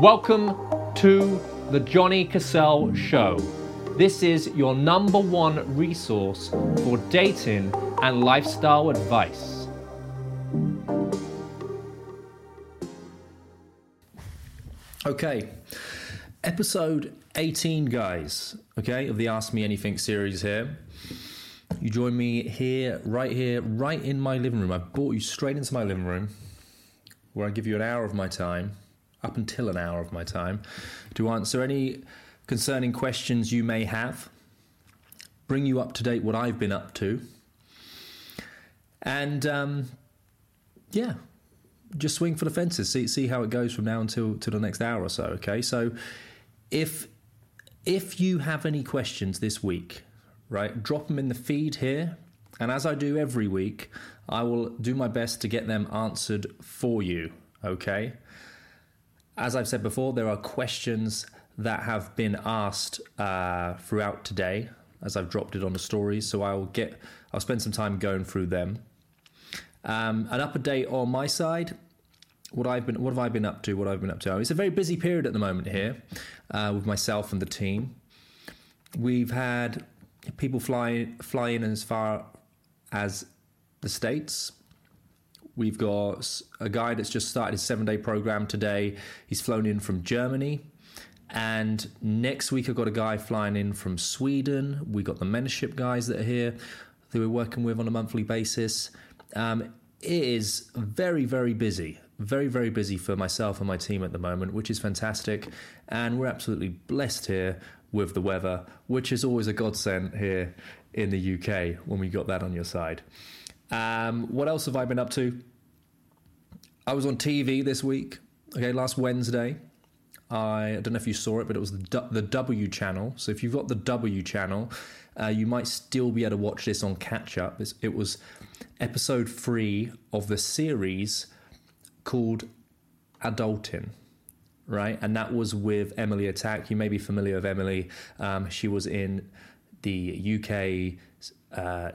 Welcome to the Johnny Cassell Show. This is your number one resource for dating and lifestyle advice. Okay, episode 18, guys, okay, of the Ask Me Anything series here. You join me here, right here, right in my living room. I brought you straight into my living room where I give you an hour of my time up until an hour of my time to answer any concerning questions you may have, bring you up to date what I've been up to, and um, yeah, just swing for the fences. See see how it goes from now until to the next hour or so. Okay, so if if you have any questions this week, right, drop them in the feed here. And as I do every week, I will do my best to get them answered for you. Okay. As I've said before, there are questions that have been asked uh, throughout today as I've dropped it on the stories. So I'll get, I'll spend some time going through them. Um, an update on my side. What I've been, what have I been up to? What I've been up to? It's a very busy period at the moment here uh, with myself and the team. We've had people fly fly in as far as the states. We've got a guy that's just started his seven day program today. He's flown in from Germany. And next week, I've got a guy flying in from Sweden. We've got the mentorship guys that are here that we're working with on a monthly basis. Um, it is very, very busy. Very, very busy for myself and my team at the moment, which is fantastic. And we're absolutely blessed here with the weather, which is always a godsend here in the UK when we got that on your side. Um, what else have I been up to? I was on TV this week. Okay, last Wednesday. I, I don't know if you saw it, but it was the, the W channel. So if you've got the W channel, uh, you might still be able to watch this on catch up. It's, it was episode three of the series called Adulting right? And that was with Emily Atack. You may be familiar with Emily. Um, she was in the UK uh,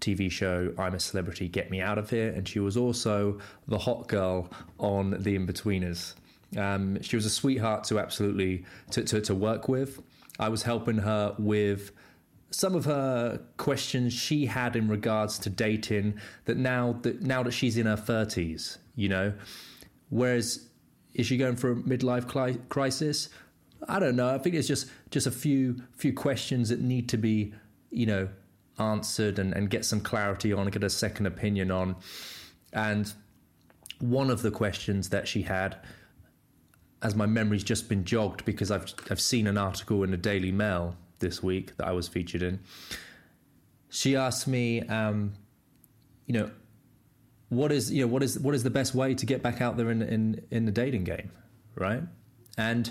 TV show I'm a Celebrity, Get Me Out of Here, and she was also the hot girl on The Inbetweeners. Um, she was a sweetheart to absolutely to, to, to work with. I was helping her with some of her questions she had in regards to dating that now that now that she's in her 30s, you know, whereas is she going for a midlife crisis? I don't know. I think it's just just a few few questions that need to be, you know, answered and, and get some clarity on, get a second opinion on. And one of the questions that she had, as my memory's just been jogged because I've I've seen an article in the Daily Mail this week that I was featured in. She asked me, um, you know, what is you know what is what is the best way to get back out there in in in the dating game, right? And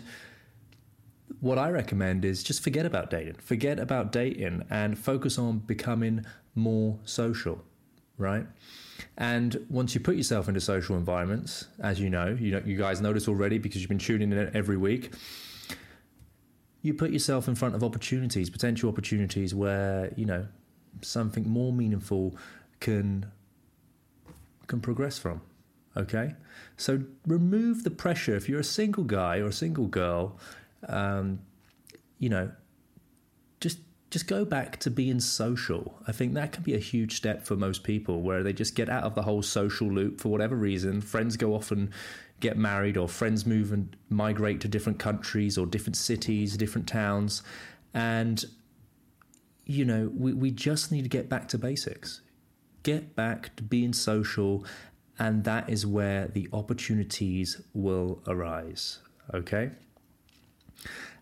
what I recommend is just forget about dating, forget about dating, and focus on becoming more social, right? And once you put yourself into social environments, as you know, you know you guys know this already because you've been tuning in every week. You put yourself in front of opportunities, potential opportunities where you know something more meaningful can can progress from. Okay, so remove the pressure. If you're a single guy or a single girl um, you know, just just go back to being social. I think that can be a huge step for most people where they just get out of the whole social loop for whatever reason. Friends go off and get married, or friends move and migrate to different countries or different cities, different towns. And, you know, we, we just need to get back to basics. Get back to being social, and that is where the opportunities will arise. Okay?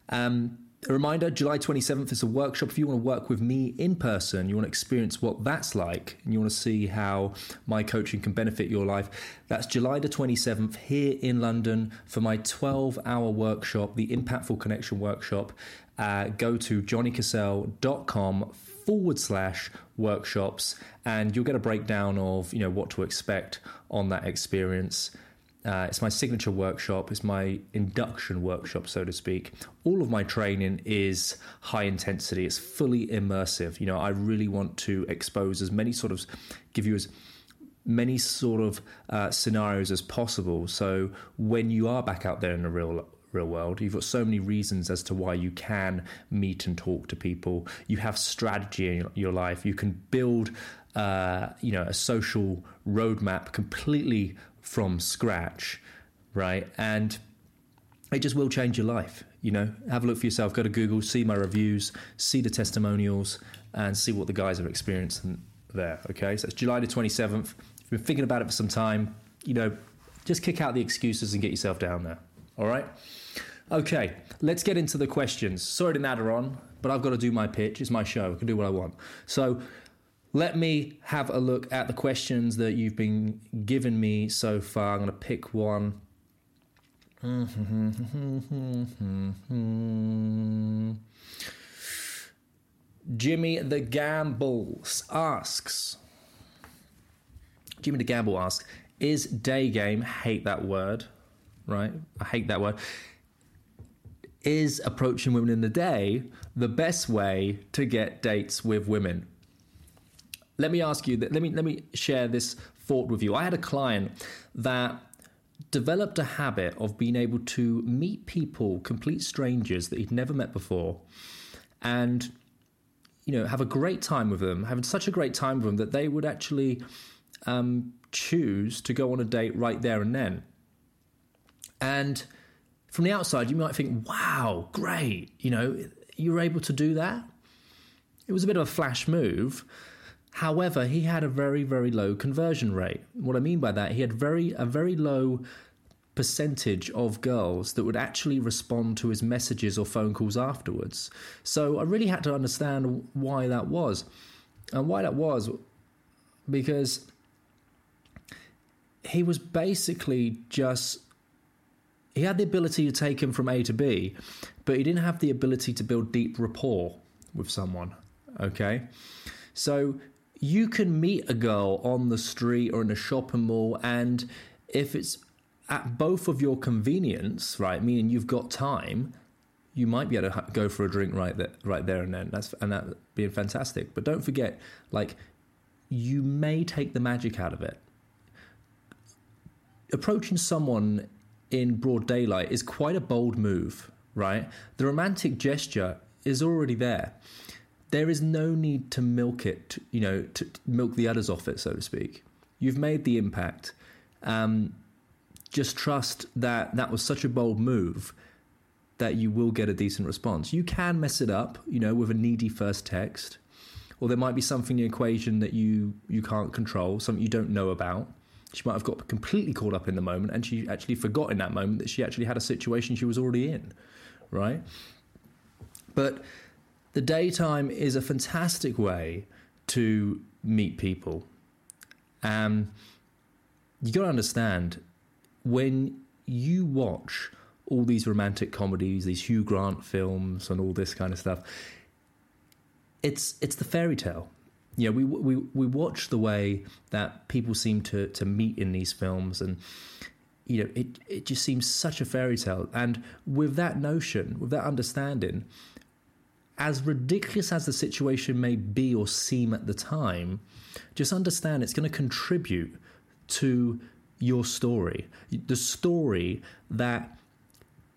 Um, a reminder July 27th is a workshop. If you want to work with me in person, you want to experience what that's like, and you want to see how my coaching can benefit your life, that's July the 27th here in London for my 12 hour workshop, the Impactful Connection Workshop. Uh, go to johnnycassell.com forward slash workshops and you'll get a breakdown of you know what to expect on that experience uh, it's my signature workshop. It's my induction workshop, so to speak. All of my training is high intensity. It's fully immersive. You know, I really want to expose as many sort of, give you as many sort of uh, scenarios as possible. So when you are back out there in the real real world. You've got so many reasons as to why you can meet and talk to people. You have strategy in your life. You can build, uh, you know, a social roadmap completely from scratch, right? And it just will change your life. You know, have a look for yourself. Go to Google, see my reviews, see the testimonials, and see what the guys have experienced there. Okay, so it's July the twenty seventh. You've been thinking about it for some time. You know, just kick out the excuses and get yourself down there. All right. Okay, let's get into the questions. Sorry to natter on, but I've got to do my pitch. It's my show. I can do what I want. So let me have a look at the questions that you've been giving me so far. I'm going to pick one. Jimmy the Gambles asks. Jimmy the Gamble asks, is day game, hate that word, right? I hate that word. Is approaching women in the day the best way to get dates with women? Let me ask you. Let me let me share this thought with you. I had a client that developed a habit of being able to meet people, complete strangers that he'd never met before, and you know have a great time with them, having such a great time with them that they would actually um, choose to go on a date right there and then. And from the outside, you might think, wow, great. You know, you were able to do that. It was a bit of a flash move. However, he had a very, very low conversion rate. What I mean by that, he had very a very low percentage of girls that would actually respond to his messages or phone calls afterwards. So I really had to understand why that was. And why that was because he was basically just he had the ability to take him from A to B, but he didn't have the ability to build deep rapport with someone. Okay? So you can meet a girl on the street or in a shopping mall, and if it's at both of your convenience, right, meaning you've got time, you might be able to go for a drink right there, right there and then. That's and that being fantastic. But don't forget, like, you may take the magic out of it. Approaching someone in broad daylight is quite a bold move, right? The romantic gesture is already there. There is no need to milk it, you know, to milk the others off it, so to speak. You've made the impact. Um, just trust that that was such a bold move that you will get a decent response. You can mess it up, you know, with a needy first text, or there might be something in the equation that you you can't control, something you don't know about. She might have got completely caught up in the moment and she actually forgot in that moment that she actually had a situation she was already in, right? But the daytime is a fantastic way to meet people. Um, you got to understand when you watch all these romantic comedies, these Hugh Grant films, and all this kind of stuff, it's it's the fairy tale yeah, we we we watch the way that people seem to to meet in these films, and you know, it it just seems such a fairy tale. And with that notion, with that understanding, as ridiculous as the situation may be or seem at the time, just understand it's going to contribute to your story, the story that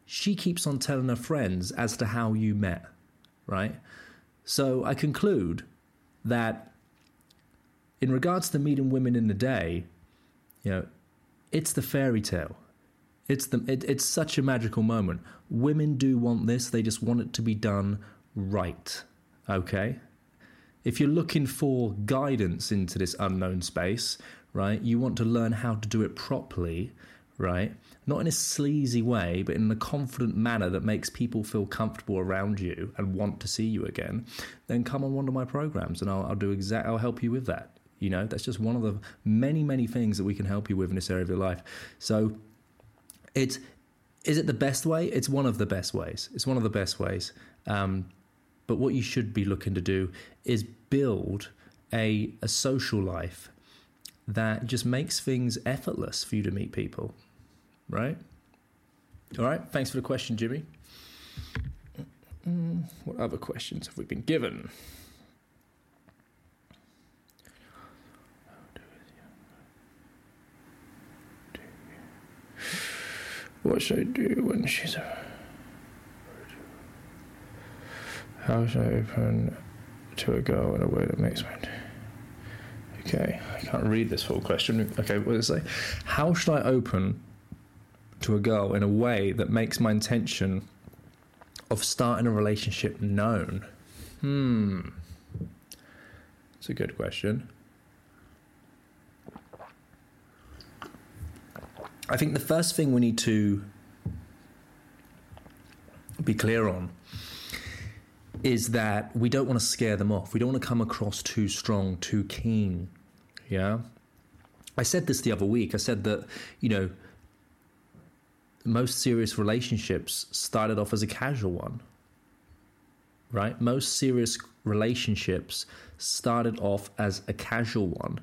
she keeps on telling her friends as to how you met, right? So I conclude that in regards to meeting women in the day, you know, it's the fairy tale. It's the it, it's such a magical moment. Women do want this; they just want it to be done right. Okay. If you're looking for guidance into this unknown space, right, you want to learn how to do it properly, right? Not in a sleazy way, but in a confident manner that makes people feel comfortable around you and want to see you again, then come on one of my programs and I'll, I'll do exact. I'll help you with that. You know, that's just one of the many, many things that we can help you with in this area of your life. So, it's is it the best way? It's one of the best ways. It's one of the best ways. Um, but what you should be looking to do is build a a social life that just makes things effortless for you to meet people, right? All right. Thanks for the question, Jimmy. Mm, what other questions have we been given? What should I do when she's a How should I open to a girl in a way that makes me. Okay, I can't read this full question. Okay, what does it say? How should I open to a girl in a way that makes my intention of starting a relationship known? Hmm. It's a good question. I think the first thing we need to be clear on is that we don't want to scare them off. We don't want to come across too strong, too keen. Yeah. I said this the other week. I said that, you know, most serious relationships started off as a casual one. Right? Most serious relationships started off as a casual one.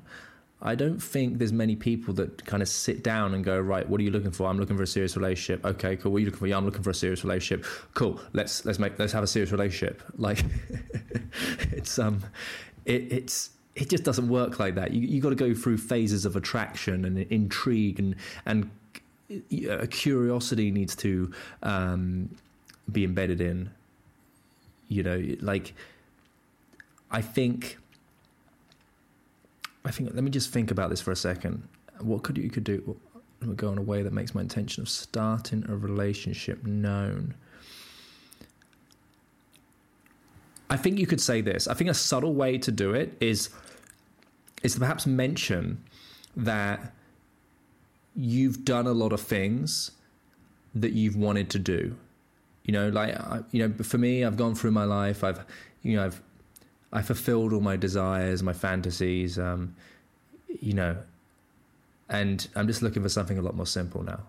I don't think there's many people that kind of sit down and go, right, what are you looking for? I'm looking for a serious relationship. Okay, cool. What are you looking for? Yeah, I'm looking for a serious relationship. Cool. Let's let's make let's have a serious relationship. Like it's um it, it's it just doesn't work like that. You you got to go through phases of attraction and intrigue and and a curiosity needs to um, be embedded in. You know, like I think I think let me just think about this for a second. What could you could do? Go in a way that makes my intention of starting a relationship known. I think you could say this. I think a subtle way to do it is is to perhaps mention that you've done a lot of things that you've wanted to do. You know, like you know, for me, I've gone through my life. I've you know, I've I fulfilled all my desires, my fantasies, um, you know, and I'm just looking for something a lot more simple now.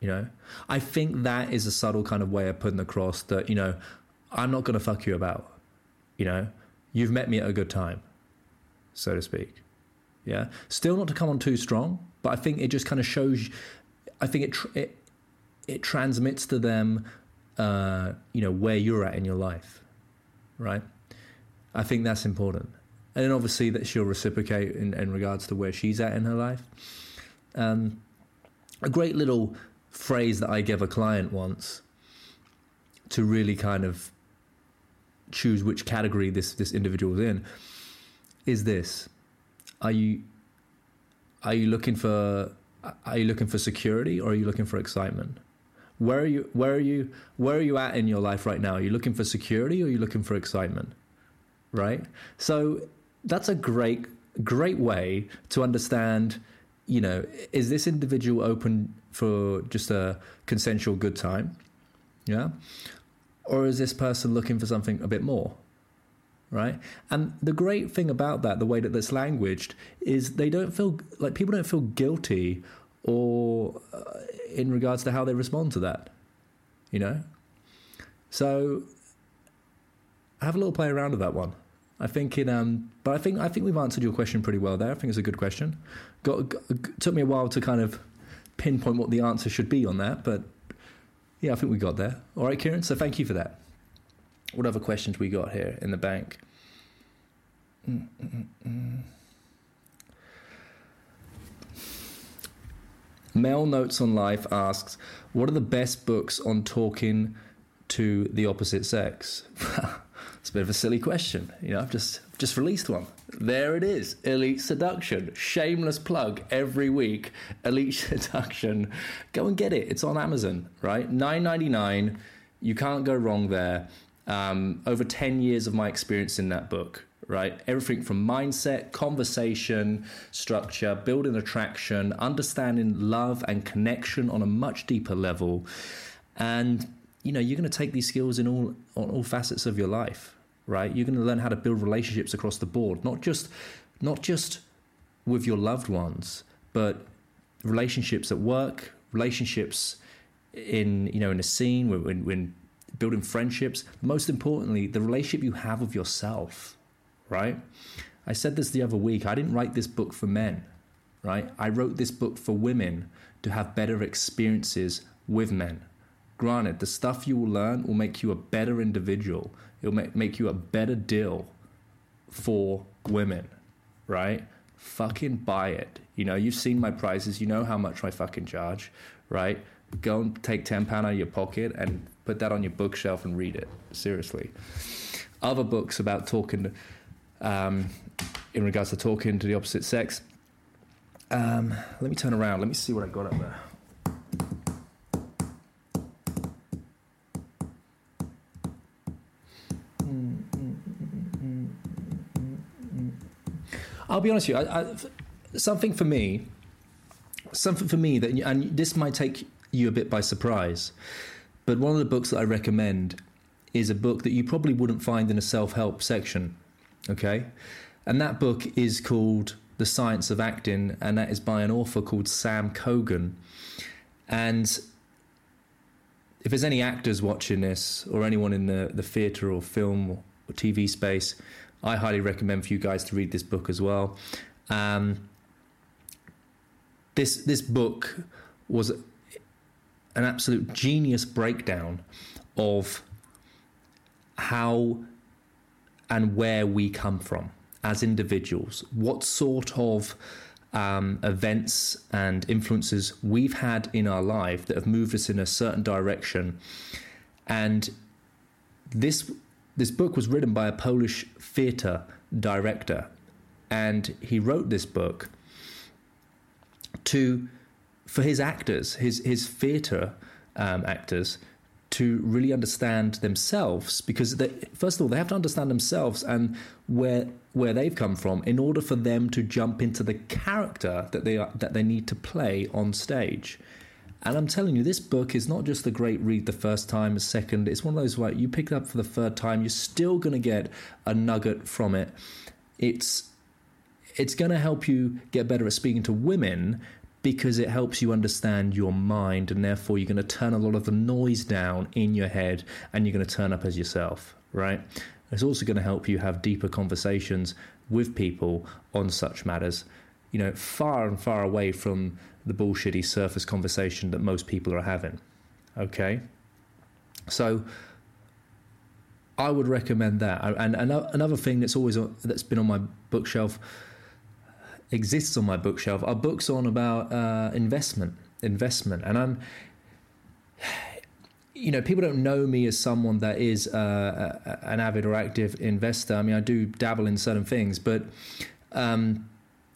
You know, I think that is a subtle kind of way of putting across that, you know, I'm not going to fuck you about. You know, you've met me at a good time, so to speak. Yeah. Still not to come on too strong, but I think it just kind of shows, I think it, tr- it, it transmits to them, uh, you know, where you're at in your life, right? I think that's important. And then obviously that she'll reciprocate in, in regards to where she's at in her life. Um, a great little phrase that I gave a client once to really kind of choose which category this this individual is in is this are you are you looking for are you looking for security or are you looking for excitement where are you where are you where are you at in your life right now are you looking for security or are you looking for excitement right? So that's a great, great way to understand. You know, is this individual open for just a consensual good time? Yeah, or is this person looking for something a bit more? right? And the great thing about that, the way that that's languaged, is they don't feel like people don't feel guilty or uh, in regards to how they respond to that, you know. So have a little play around with that one. I think in um, but I think I think we've answered your question pretty well there. I think it's a good question. Got, got took me a while to kind of pinpoint what the answer should be on that, but yeah, I think we got there. All right, Kieran. So thank you for that. What other questions we got here in the bank? Mm-mm-mm. Mel Notes on Life asks, "What are the best books on talking to the opposite sex?" It's a bit of a silly question. You know, I've just just released one. There it is. Elite Seduction. Shameless plug every week. Elite Seduction. Go and get it. It's on Amazon, right? Nine ninety nine. You can't go wrong there. Um, over ten years of my experience in that book, right? Everything from mindset, conversation, structure, building attraction, understanding love and connection on a much deeper level. And you know, you're going to take these skills in all on all facets of your life right? You're going to learn how to build relationships across the board, not just not just with your loved ones, but relationships at work, relationships in you know in a scene when, when building friendships. Most importantly, the relationship you have with yourself, right? I said this the other week. I didn't write this book for men, right? I wrote this book for women to have better experiences with men. Granted, the stuff you will learn will make you a better individual, It'll make, make you a better deal for women, right? Fucking buy it. You know, you've seen my prices. You know how much I fucking charge, right? go and take ten pound out of your pocket and put that on your bookshelf and read it. Seriously. Other books about talking, um, in regards to talking to the opposite sex. Um, let me turn around. Let me see what I got up there. I'll be honest with you. I, I, something for me, something for me that, and this might take you a bit by surprise, but one of the books that I recommend is a book that you probably wouldn't find in a self-help section. Okay, and that book is called The Science of Acting, and that is by an author called Sam Kogan, And if there's any actors watching this or anyone in the, the theatre or film or TV space, I highly recommend for you guys to read this book as well. Um, this this book was an absolute genius breakdown of how and where we come from as individuals, what sort of um, events and influences we've had in our life that have moved us in a certain direction, and this this book was written by a Polish theatre director, and he wrote this book to for his actors, his his theatre um, actors, to really understand themselves because they, first of all they have to understand themselves and where where they've come from in order for them to jump into the character that they are that they need to play on stage. And I'm telling you, this book is not just a great read the first time, a second. It's one of those where you pick it up for the third time, you're still going to get a nugget from it. It's it's going to help you get better at speaking to women because it helps you understand your mind, and therefore you're going to turn a lot of the noise down in your head, and you're going to turn up as yourself. Right? It's also going to help you have deeper conversations with people on such matters. You know, far and far away from the bullshitty surface conversation that most people are having. Okay? So I would recommend that. And another thing that's always that's been on my bookshelf exists on my bookshelf are books on about uh, investment, investment, and I'm. You know, people don't know me as someone that is uh, an avid or active investor. I mean, I do dabble in certain things, but um,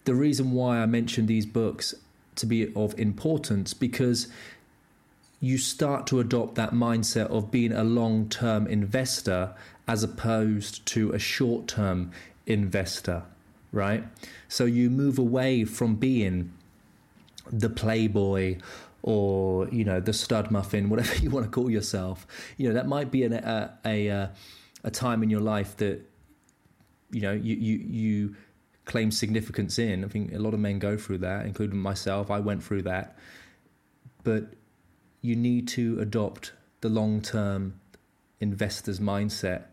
the reason why I mention these books to be of importance because you start to adopt that mindset of being a long term investor as opposed to a short term investor, right? So you move away from being the playboy or you know the stud muffin whatever you want to call yourself you know that might be an, a, a a time in your life that you know you you you claim significance in. I think a lot of men go through that, including myself. I went through that. But you need to adopt the long term investor's mindset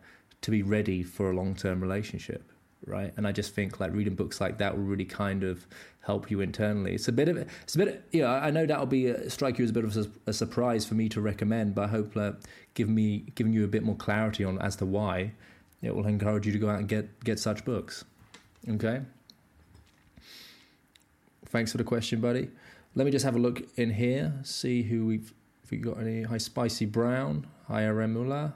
to be ready for a long term relationship, right? And I just think like reading books like that will really kind of help you internally. It's a bit of it's a bit you know I know that'll be a, strike you as a bit of a, a surprise for me to recommend, but I hope uh, give me giving you a bit more clarity on as to why it will encourage you to go out and get get such books. Okay. Thanks for the question, buddy. Let me just have a look in here, see who we've if we got any. Hi, Spicy Brown. Hi, Aremula.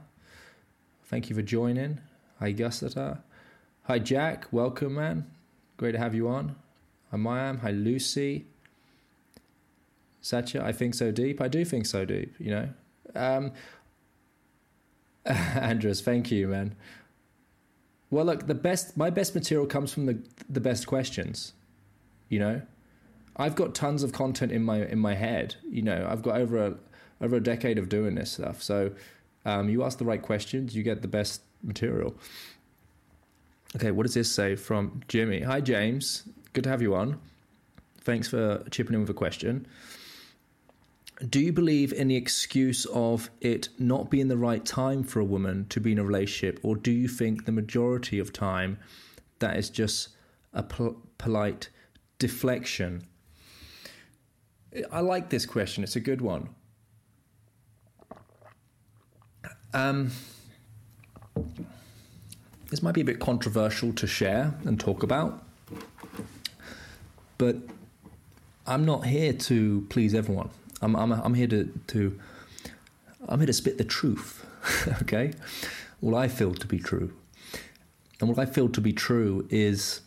Thank you for joining. Hi, Gustata. Hi, Jack. Welcome, man. Great to have you on. Hi, Mayam. Hi, Lucy. Satya, I think so deep. I do think so deep, you know. Um, Andres, thank you, man. Well, look, the best my best material comes from the the best questions. You know, I've got tons of content in my in my head. You know, I've got over a over a decade of doing this stuff. So, um, you ask the right questions, you get the best material. Okay, what does this say from Jimmy? Hi, James. Good to have you on. Thanks for chipping in with a question do you believe in the excuse of it not being the right time for a woman to be in a relationship, or do you think the majority of time that is just a pol- polite deflection? I like this question, it's a good one. Um, this might be a bit controversial to share and talk about, but I'm not here to please everyone. I'm, I'm, I'm here to, to, I'm here to spit the truth, okay? What I feel to be true. And what I feel to be true is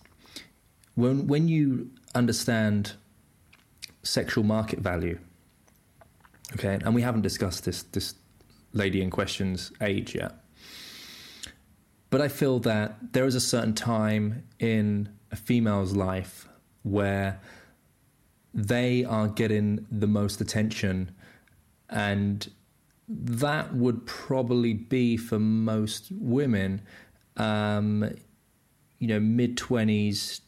when, when you understand sexual market value, okay, and we haven't discussed this, this lady in question's age yet, but I feel that there is a certain time in a female's life where they are getting the most attention. And that would probably be for most women um, you know mid 20s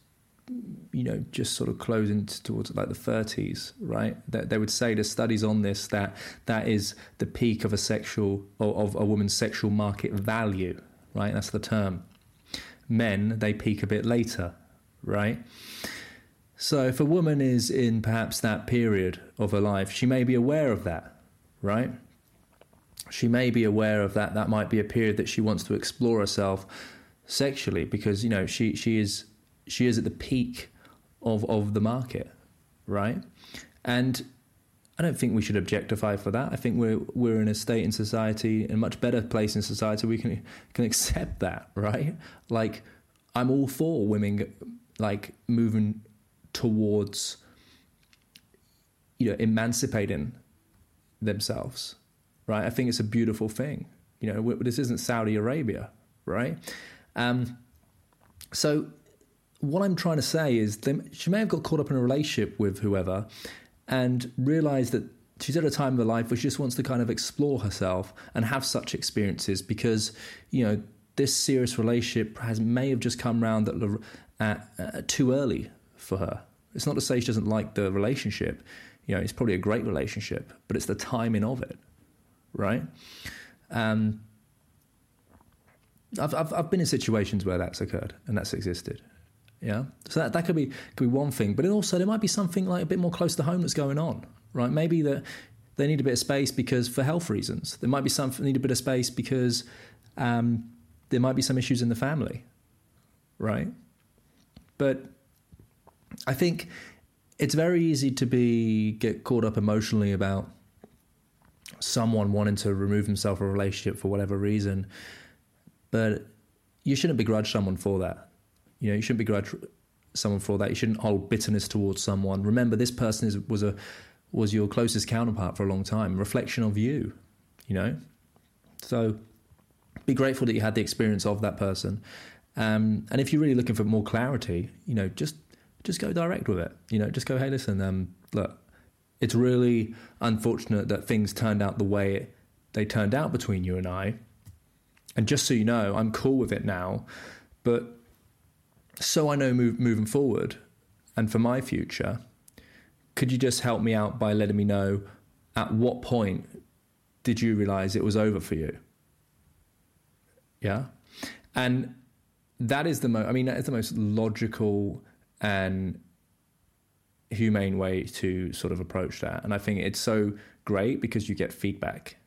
you know just sort of closing towards like the 30s right? That they would say there's studies on this that that is the peak of a sexual or of a woman's sexual market value right? That's the term. Men they peak a bit later right so if a woman is in perhaps that period of her life, she may be aware of that, right? She may be aware of that. That might be a period that she wants to explore herself sexually because you know she she is she is at the peak of of the market, right? And I don't think we should objectify for that. I think we're we're in a state in society, in a much better place in society. We can can accept that, right? Like I'm all for women like moving towards you know emancipating themselves right? I think it's a beautiful thing. You know this isn't saudi arabia right? Um, so what i'm trying to say is they, she may have got caught up in a relationship with whoever and realized that she's at a time of her life where she just wants to kind of explore herself and have such experiences because you know this serious relationship has may have just come around at, at, at too early for her. It's not to say she doesn't like the relationship. You know, it's probably a great relationship, but it's the timing of it, right? Um, I've, I've, I've been in situations where that's occurred and that's existed. Yeah, so that, that could be could be one thing, but also there might be something like a bit more close to home that's going on, right? Maybe that they need a bit of space because for health reasons. There might be some need a bit of space because um, there might be some issues in the family, right? But I think it's very easy to be get caught up emotionally about someone wanting to remove himself from a relationship for whatever reason, but you shouldn't begrudge someone for that. You know, you shouldn't begrudge someone for that. You shouldn't hold bitterness towards someone. Remember, this person is, was a was your closest counterpart for a long time, reflection of you. You know, so be grateful that you had the experience of that person. Um, and if you're really looking for more clarity, you know, just just go direct with it. You know, just go, hey, listen, um, look, it's really unfortunate that things turned out the way they turned out between you and I. And just so you know, I'm cool with it now. But so I know move, moving forward and for my future, could you just help me out by letting me know at what point did you realize it was over for you? Yeah. And that is the most, I mean, that is the most logical and humane way to sort of approach that. And I think it's so great because you get feedback.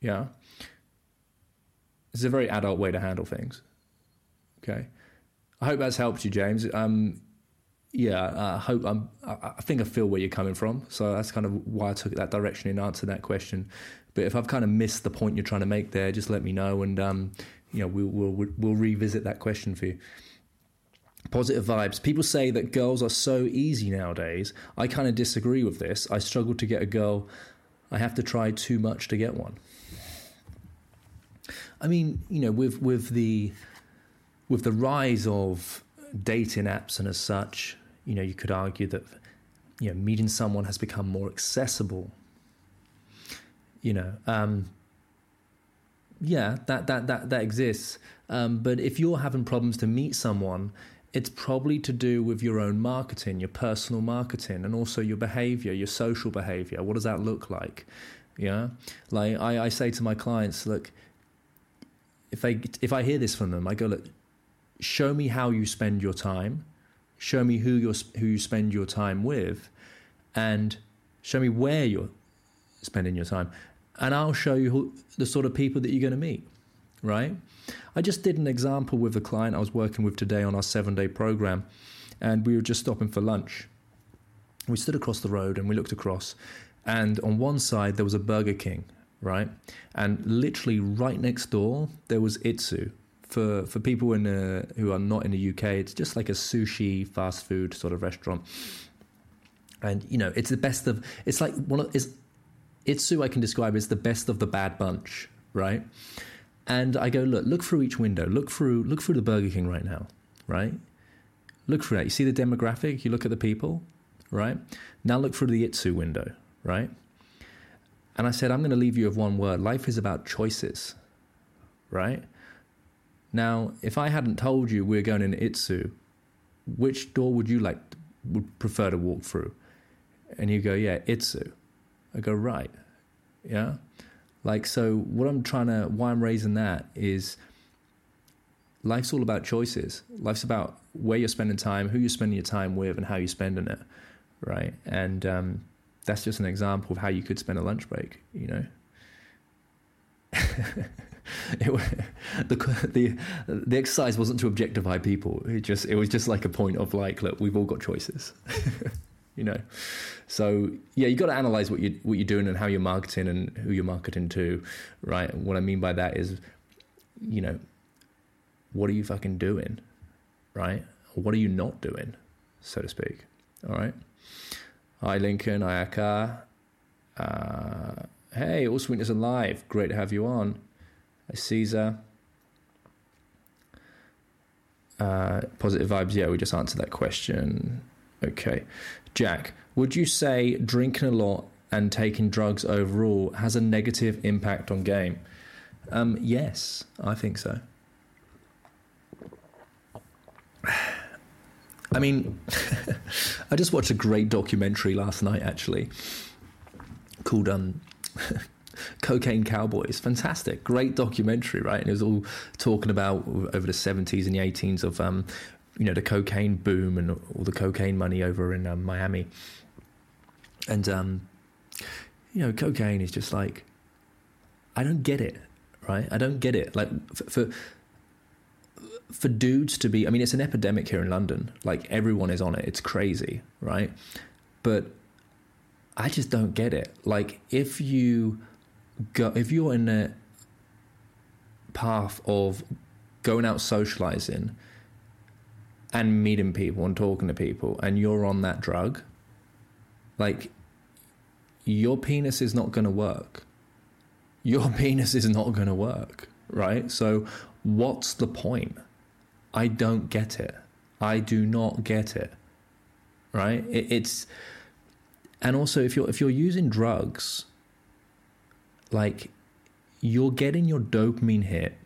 Yeah. It's a very adult way to handle things. Okay. I hope that's helped you, James. Um, yeah, I hope I'm, I think I feel where you're coming from. So that's kind of why I took that direction in answering that question. But if I've kind of missed the point you're trying to make there, just let me know, and um, you know we'll, we'll we'll revisit that question for you. Positive vibes. People say that girls are so easy nowadays. I kind of disagree with this. I struggle to get a girl. I have to try too much to get one. I mean, you know, with with the with the rise of dating apps and as such, you know, you could argue that you know meeting someone has become more accessible. You know, um, yeah, that that that that exists. Um, but if you're having problems to meet someone, it's probably to do with your own marketing, your personal marketing, and also your behavior, your social behavior. What does that look like? Yeah, like I, I say to my clients, look, if I if I hear this from them, I go, look, show me how you spend your time, show me who you who you spend your time with, and show me where you're spending your time, and I'll show you who, the sort of people that you're going to meet, right? I just did an example with a client I was working with today on our seven day program, and we were just stopping for lunch. We stood across the road and we looked across, and on one side there was a Burger King, right, and literally right next door there was Itsu. For for people in uh, who are not in the UK, it's just like a sushi fast food sort of restaurant, and you know it's the best of. It's like one of is Itsu I can describe as the best of the bad bunch, right? And I go, look, look through each window, look through, look through the Burger King right now, right? Look through that. You see the demographic. You look at the people, right? Now look through the Itsu window, right? And I said, I'm going to leave you with one word. Life is about choices, right? Now, if I hadn't told you we're going in Itsu, which door would you like would prefer to walk through? And you go, yeah, Itsu. I go, right. Yeah. Like, so what I'm trying to, why I'm raising that is life's all about choices. Life's about where you're spending time, who you're spending your time with, and how you're spending it. Right. And um, that's just an example of how you could spend a lunch break, you know? it, the, the the exercise wasn't to objectify people. It just it was just like a point of like, look, we've all got choices. you know. So yeah, you got to analyze what you what you're doing and how you're marketing and who you're marketing to, right? And what I mean by that is, you know, what are you fucking doing, right? What are you not doing, so to speak? All right. Hi Lincoln, hi Aka. Uh, hey, All Sweetness and Live, great to have you on. Hi Caesar. Uh, positive vibes, yeah, we just answered that question. Okay. Jack, would you say drinking a lot and taking drugs overall has a negative impact on game? Um, yes, I think so. I mean, I just watched a great documentary last night, actually, called um, Cocaine Cowboys. Fantastic, great documentary, right? And it was all talking about over the 70s and the 18s of um, you know the cocaine boom and all the cocaine money over in um, Miami, and um, you know cocaine is just like I don't get it, right? I don't get it. Like for, for dudes to be, I mean, it's an epidemic here in London. Like everyone is on it. It's crazy, right? But I just don't get it. Like if you go, if you're in a path of going out socializing and meeting people and talking to people and you're on that drug, like your penis is not going to work. Your penis is not going to work, right? So, what's the point? I don't get it. I do not get it, right? It, it's and also if you're if you're using drugs, like you're getting your dopamine hit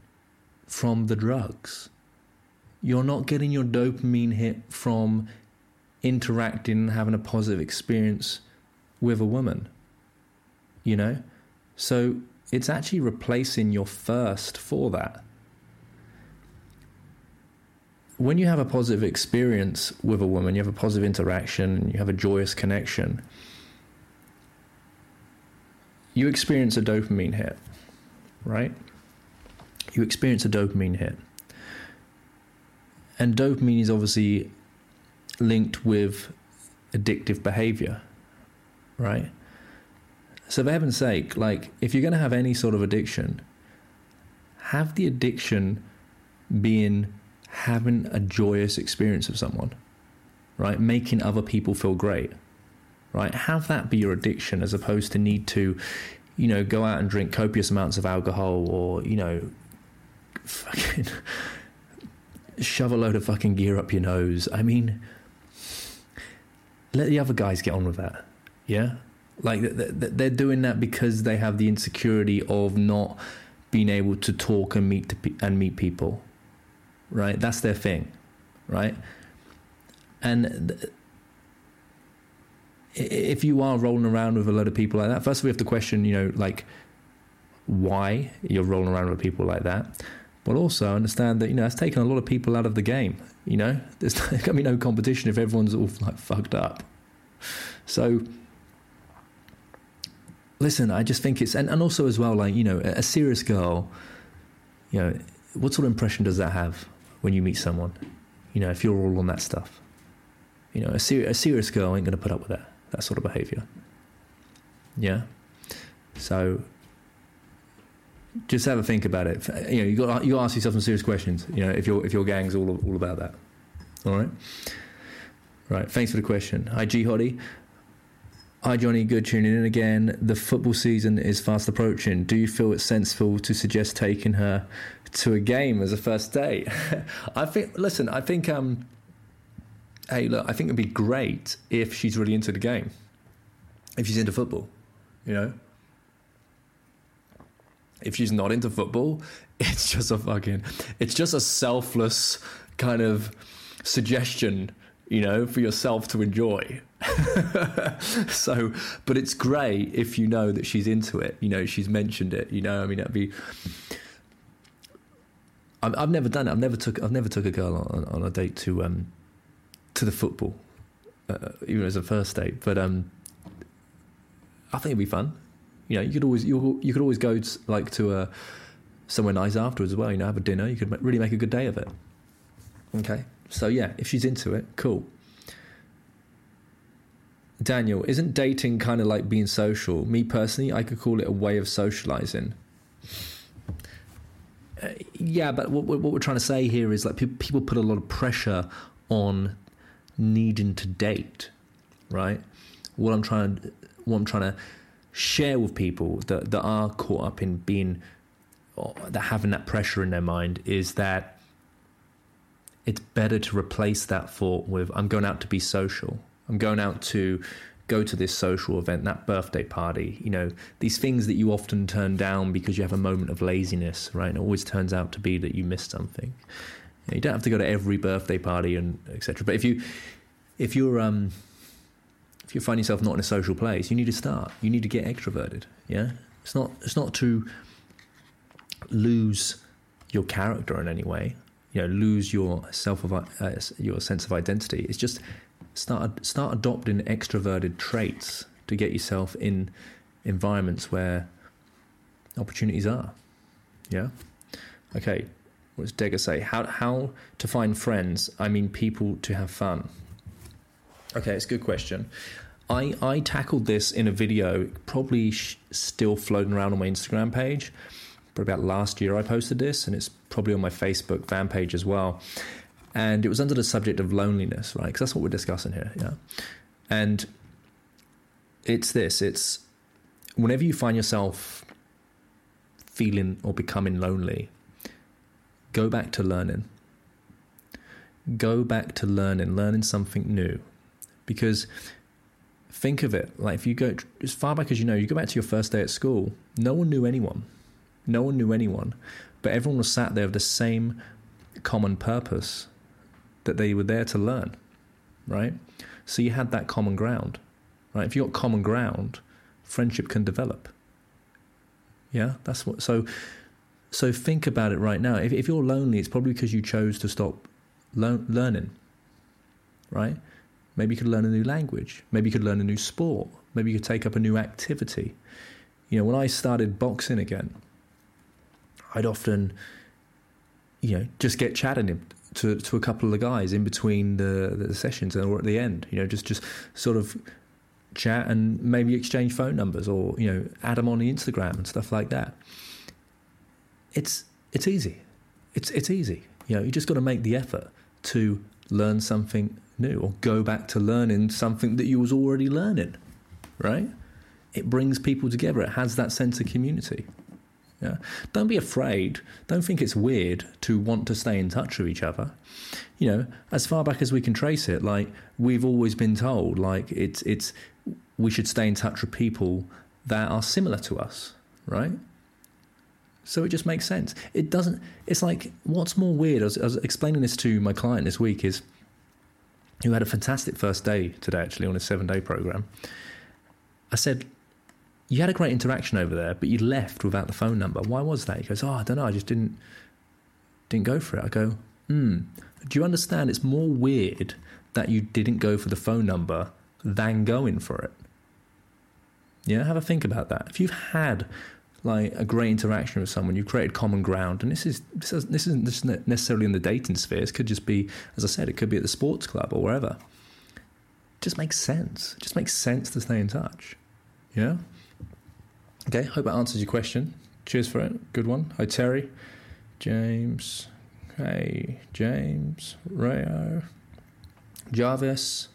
from the drugs you're not getting your dopamine hit from interacting and having a positive experience with a woman. You know? So it's actually replacing your first for that. When you have a positive experience with a woman, you have a positive interaction, you have a joyous connection, you experience a dopamine hit, right? You experience a dopamine hit and dopamine is obviously linked with addictive behavior, right? So, for heaven's sake, like if you're going to have any sort of addiction, have the addiction being having a joyous experience of someone, right? Making other people feel great, right? Have that be your addiction as opposed to need to, you know, go out and drink copious amounts of alcohol or, you know, fucking shove a load of fucking gear up your nose. I mean, let the other guys get on with that. Yeah? Like, they're doing that because they have the insecurity of not being able to talk and meet and meet people. Right? That's their thing. Right? And if you are rolling around with a lot of people like that, first we have to question, you know, like why you're rolling around with people like that but also understand that you know it's taken a lot of people out of the game. You know, there's going to be no competition if everyone's all like fucked up. So, listen, I just think it's and, and also as well, like you know, a, a serious girl. You know, what sort of impression does that have when you meet someone? You know, if you're all on that stuff. You know, a, ser- a serious girl ain't going to put up with that that sort of behaviour. Yeah. So just have a think about it. You know, you got you ask yourself some serious questions. You know, if your if your gang's all all about that. All right. Right. Thanks for the question. Hi, G Hoddy. Hi, Johnny. Good tuning in again. The football season is fast approaching. Do you feel it's sensible to suggest taking her to a game as a first date? I think. Listen, I think. Um, hey, look. I think it'd be great if she's really into the game. If she's into football, you know if she's not into football, it's just a fucking, it's just a selfless kind of suggestion, you know, for yourself to enjoy. so, but it's great if you know that she's into it. You know, she's mentioned it. You know, I mean, that'd be. I've, I've never done it. I've never took. I've never took a girl on, on a date to um, to the football, uh, even as a first date. But um, I think it'd be fun you know, you could always you you could always go to, like to a somewhere nice afterwards as well. You know, have a dinner. You could really make a good day of it. Okay, so yeah, if she's into it, cool. Daniel, isn't dating kind of like being social? Me personally, I could call it a way of socializing. Uh, yeah, but what, what, we're trying to say here is like people, people put a lot of pressure on needing to date, right? What I'm trying, what I'm trying to share with people that, that are caught up in being that having that pressure in their mind is that it's better to replace that thought with I'm going out to be social. I'm going out to go to this social event, that birthday party, you know, these things that you often turn down because you have a moment of laziness, right? And it always turns out to be that you missed something. You don't have to go to every birthday party and etc. But if you if you're um you find yourself not in a social place, you need to start. You need to get extroverted. Yeah, it's not it's not to lose your character in any way. You know, lose your self of uh, your sense of identity. It's just start start adopting extroverted traits to get yourself in environments where opportunities are. Yeah. Okay. What does Dega say? How how to find friends? I mean, people to have fun. Okay, it's a good question. I, I tackled this in a video, probably sh- still floating around on my Instagram page. Probably about last year I posted this, and it's probably on my Facebook fan page as well. And it was under the subject of loneliness, right? Because that's what we're discussing here, yeah. And it's this: it's whenever you find yourself feeling or becoming lonely, go back to learning. Go back to learning, learning something new, because think of it like if you go as far back as you know, you go back to your first day at school, no one knew anyone. No one knew anyone, but everyone was sat there with the same common purpose that they were there to learn, right? So you had that common ground, right? If you got common ground, friendship can develop. Yeah, that's what. So, so think about it right now. If, if you're lonely, it's probably because you chose to stop lo- learning, right? Maybe you could learn a new language. Maybe you could learn a new sport. Maybe you could take up a new activity. You know, when I started boxing again, I'd often, you know, just get chatting to to a couple of the guys in between the, the sessions or at the end. You know, just just sort of chat and maybe exchange phone numbers or you know add them on the Instagram and stuff like that. It's it's easy. It's it's easy. You know, you just got to make the effort to learn something new or go back to learning something that you was already learning, right? It brings people together. It has that sense of community. Yeah. Don't be afraid. Don't think it's weird to want to stay in touch with each other. You know, as far back as we can trace it, like we've always been told, like it's it's we should stay in touch with people that are similar to us, right? So it just makes sense. It doesn't. It's like what's more weird. I was, I was explaining this to my client this week. Is who had a fantastic first day today, actually, on a seven day program. I said, You had a great interaction over there, but you left without the phone number. Why was that? He goes, Oh, I don't know. I just didn't didn't go for it. I go, Hmm. Do you understand? It's more weird that you didn't go for the phone number than going for it. Yeah, have a think about that. If you've had like a great interaction with someone, you've created common ground, and this is this, is, this isn't isn't necessarily in the dating sphere. It could just be, as I said, it could be at the sports club or wherever. It just makes sense. It just makes sense to stay in touch. Yeah. Okay, hope that answers your question. Cheers for it. Good one. Hi, Terry. James. Hey, James. Rayo. Jarvis.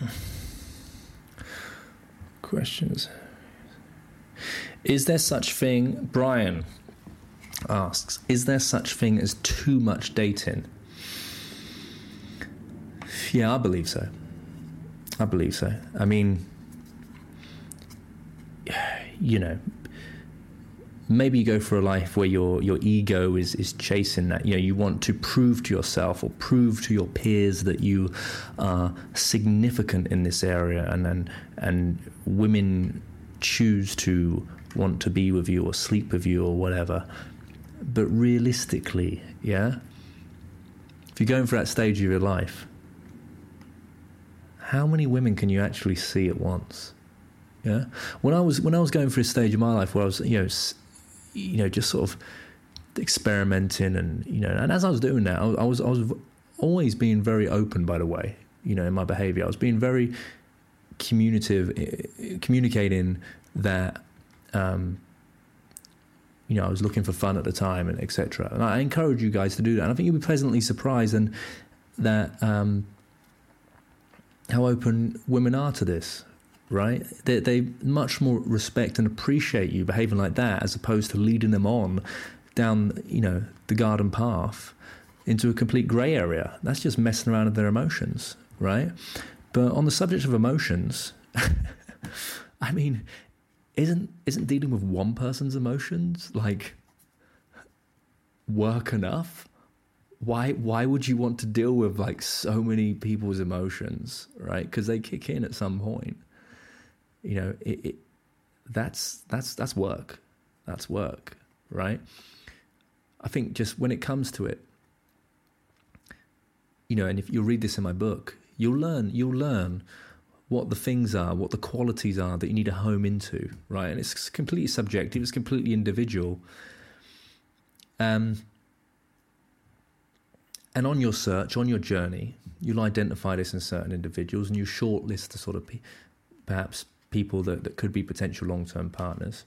Questions. Is there such thing, Brian asks, is there such thing as too much dating? Yeah, I believe so. I believe so. I mean, you know, maybe you go for a life where your your ego is is chasing that. You know, you want to prove to yourself or prove to your peers that you are significant in this area, and and and women choose to want to be with you or sleep with you or whatever. But realistically, yeah, if you're going for that stage of your life, how many women can you actually see at once? Yeah, when I was when I was going through a stage of my life where I was, you know, you know, just sort of experimenting and you know, and as I was doing that, I was I was always being very open. By the way, you know, in my behaviour, I was being very communicative, eh, communicating that. Um, you know, I was looking for fun at the time, and etc. And I encourage you guys to do that. And I think you'll be pleasantly surprised, and that um, how open women are to this right? They, they much more respect and appreciate you behaving like that as opposed to leading them on down, you know, the garden path into a complete grey area. That's just messing around with their emotions, right? But on the subject of emotions, I mean, isn't isn't dealing with one person's emotions like work enough? Why why would you want to deal with like so many people's emotions, right? Because they kick in at some point you know, it, it, that's that's that's work. That's work, right? I think just when it comes to it, you know, and if you read this in my book, you'll learn you'll learn what the things are, what the qualities are that you need to home into, right? And it's completely subjective, it's completely individual. Um, and on your search, on your journey, you'll identify this in certain individuals and you shortlist the sort of perhaps people that, that could be potential long term partners.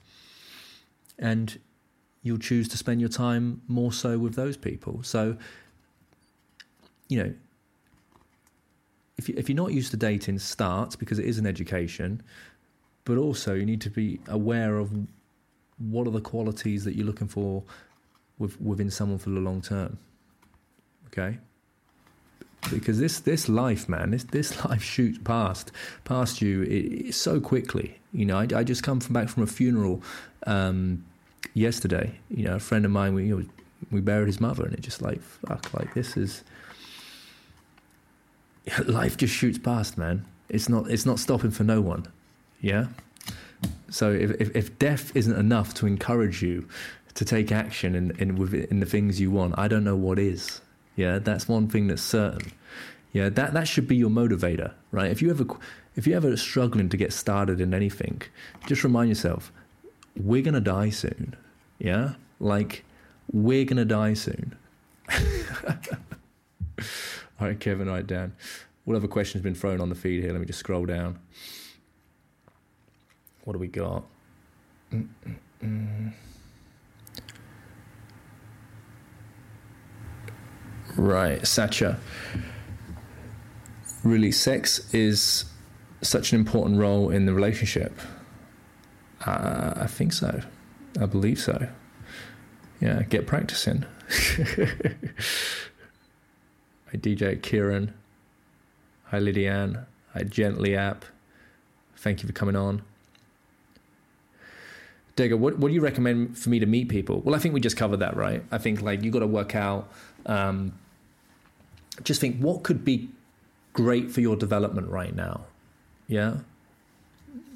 And you'll choose to spend your time more so with those people. So, you know, if, you, if you're not used to dating, start because it is an education, but also you need to be aware of what are the qualities that you're looking for with, within someone for the long term. Okay? because this this life, man, this this life shoots past past you it, so quickly. You know, I, I, just come from back from a funeral um, yesterday. You know, a friend of mine, we you know, we buried his mother, and it just like fuck, like this is life just shoots past, man. It's not it's not stopping for no one. Yeah. So if if, if death isn't enough to encourage you to take action in in, in the things you want, I don't know what is. Yeah, that's one thing that's certain. Yeah, that that should be your motivator, right? If you ever if you ever struggling to get started in anything, just remind yourself, we're gonna die soon. Yeah, like we're gonna die soon. right, Kevin. All right, Dan. What other questions been thrown on the feed here? Let me just scroll down. What do we got? Mm-mm-mm. Right, Sacha. Really, sex is such an important role in the relationship. Uh, I think so. I believe so. Yeah, get practicing. Hi, DJ Kieran. Hi, Lydiane. Hi, Gently App. Thank you for coming on. Digger, what, what do you recommend for me to meet people? Well, I think we just covered that, right? I think like you got to work out um, just think what could be great for your development right now. Yeah.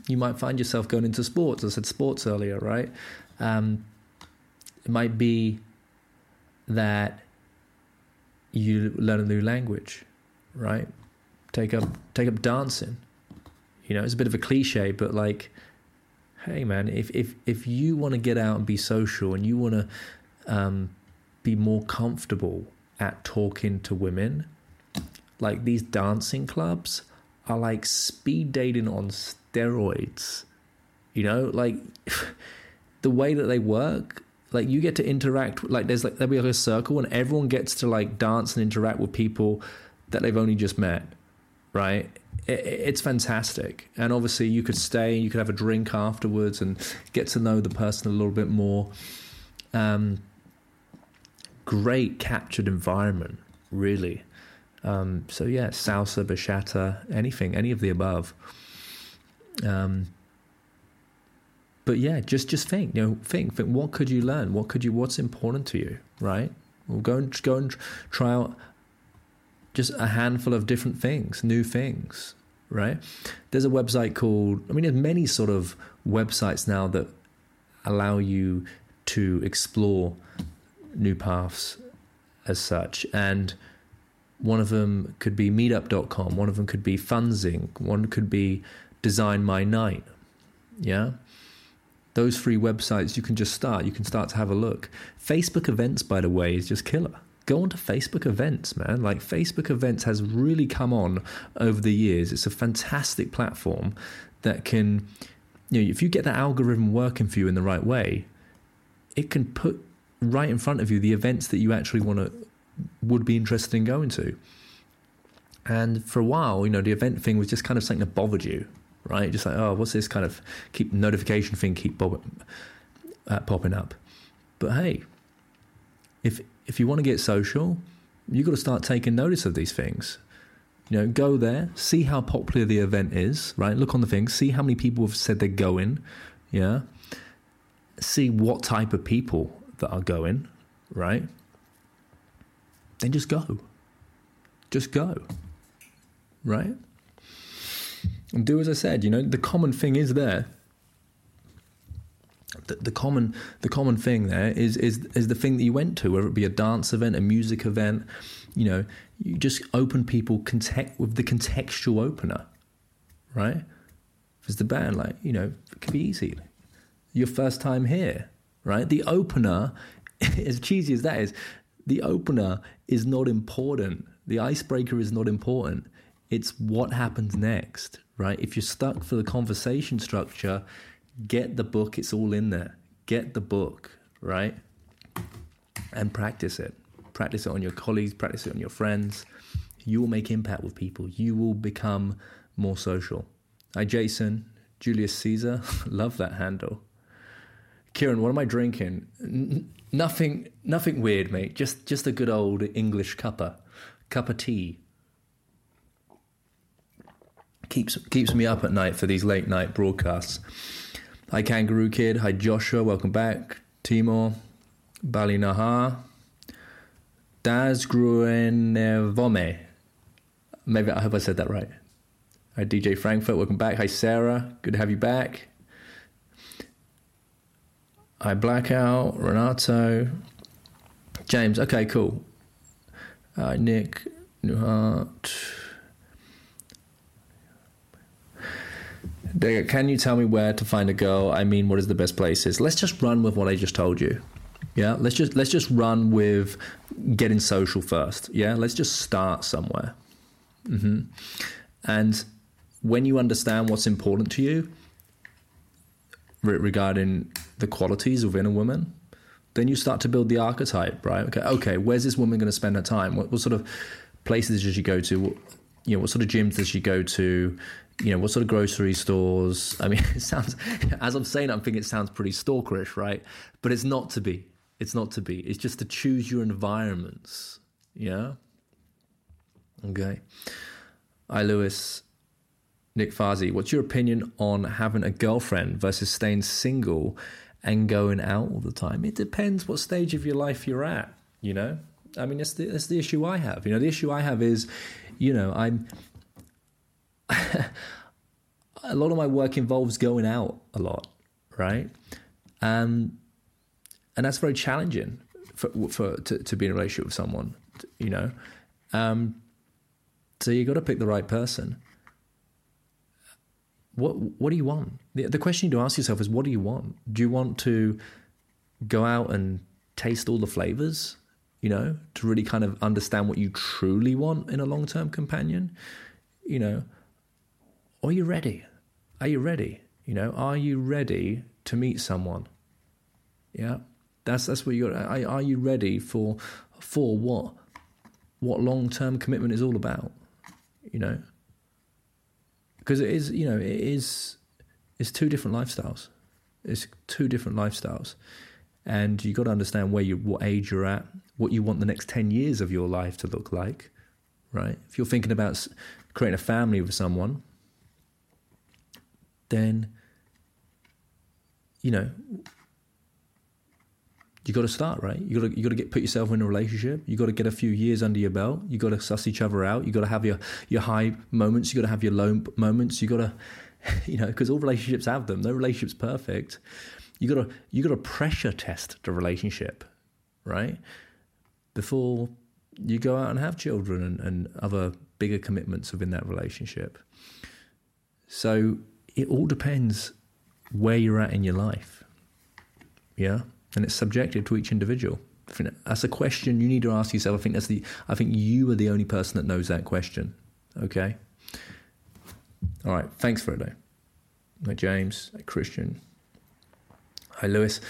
You might find yourself going into sports. I said sports earlier, right? Um, it might be that you learn a new language, right? Take up take up dancing. You know, it's a bit of a cliche, but like, hey man, if if if you want to get out and be social and you want to um, be more comfortable at talking to women, like these dancing clubs are like speed dating on steroids. You know, like the way that they work, like you get to interact like there's like there'll be like a circle and everyone gets to like dance and interact with people that they've only just met, right? It, it's fantastic, and obviously you could stay, you could have a drink afterwards, and get to know the person a little bit more. Um, great captured environment, really. Um, so yeah, salsa, bachata, anything, any of the above. Um, but yeah, just just think, you know, think, think. What could you learn? What could you? What's important to you? Right? Well, go and go and try out just a handful of different things, new things. Right? There's a website called. I mean, there's many sort of websites now that allow you to explore new paths as such, and one of them could be meetup.com, one of them could be Funzing, one could be Design My Night. Yeah? Those free websites you can just start. You can start to have a look. Facebook events, by the way, is just killer. Go onto Facebook events, man. Like Facebook events has really come on over the years. It's a fantastic platform that can, you know, if you get that algorithm working for you in the right way, it can put right in front of you the events that you actually want to would be interested in going to. And for a while, you know, the event thing was just kind of something that bothered you, right? Just like, oh, what's this kind of keep notification thing keep bob- uh, popping up? But hey, if if you want to get social, you've got to start taking notice of these things. You know, go there, see how popular the event is, right? Look on the thing, see how many people have said they're going, yeah. See what type of people that are going, right? then just go. Just go. Right? And do as I said, you know, the common thing is there. The, the common the common thing there is is is the thing that you went to, whether it be a dance event, a music event, you know, you just open people context with the contextual opener. Right? If it's the band, like, you know, it can be easy. Your first time here, right? The opener, as cheesy as that is, the opener is not important. The icebreaker is not important. It's what happens next, right? If you're stuck for the conversation structure, get the book. It's all in there. Get the book, right? And practice it. Practice it on your colleagues, practice it on your friends. You will make impact with people. You will become more social. Hi, Jason. Julius Caesar. Love that handle. Kieran, what am I drinking? N- nothing, nothing weird, mate. Just, just a good old English cuppa, cup of tea. Keeps keeps me up at night for these late night broadcasts. Hi, Kangaroo Kid. Hi, Joshua. Welcome back. Timor, Bali Nahar, Daz Gruenevome. Maybe I hope I said that right. Hi, DJ Frankfurt. Welcome back. Hi, Sarah. Good to have you back. I Blackout, Renato, James. Okay, cool. Uh, Nick, Newhart. Can you tell me where to find a girl? I mean, what is the best places? Let's just run with what I just told you. Yeah, let's just let's just run with getting social first. Yeah, let's just start somewhere. Mm-hmm. And when you understand what's important to you, regarding the qualities within a woman, then you start to build the archetype, right? Okay, okay, where's this woman going to spend her time? What, what sort of places does she go to? What, you know, what sort of gyms does she go to? You know, what sort of grocery stores? I mean, it sounds, as I'm saying, I'm thinking it sounds pretty stalkerish, right? But it's not to be. It's not to be. It's just to choose your environments. Yeah. Okay. Hi, Lewis. Nick Fazi, what's your opinion on having a girlfriend versus staying single and going out all the time? It depends what stage of your life you're at, you know? I mean, that's the, that's the issue I have. You know, the issue I have is, you know, I'm. a lot of my work involves going out a lot, right? Um, and that's very challenging for, for to, to be in a relationship with someone, you know. Um, so you got to pick the right person what what do you want? The, the question you need to ask yourself is, what do you want? Do you want to go out and taste all the flavors? You know, to really kind of understand what you truly want in a long term companion. You know, are you ready? Are you ready? You know, are you ready to meet someone? Yeah, that's that's what you got. Are, are you ready for for what what long term commitment is all about? You know, because it is you know it is it's two different lifestyles. It's two different lifestyles, and you got to understand where you what age you're at, what you want the next ten years of your life to look like, right? If you're thinking about creating a family with someone, then you know you got to start right. You got to you got to get put yourself in a relationship. You got to get a few years under your belt. You got to suss each other out. You got to have your your high moments. You got to have your low moments. You got to, you know, because all relationships have them. No relationship's perfect. You got to you got to pressure test the relationship, right? Before you go out and have children and, and other bigger commitments within that relationship. So it all depends where you're at in your life. Yeah and it's subjective to each individual. That's a question you need to ask yourself. I think that's the. I think you are the only person that knows that question. Okay. All right. Thanks for it, though. Hi, James. Hi, Christian. Hi, Lewis.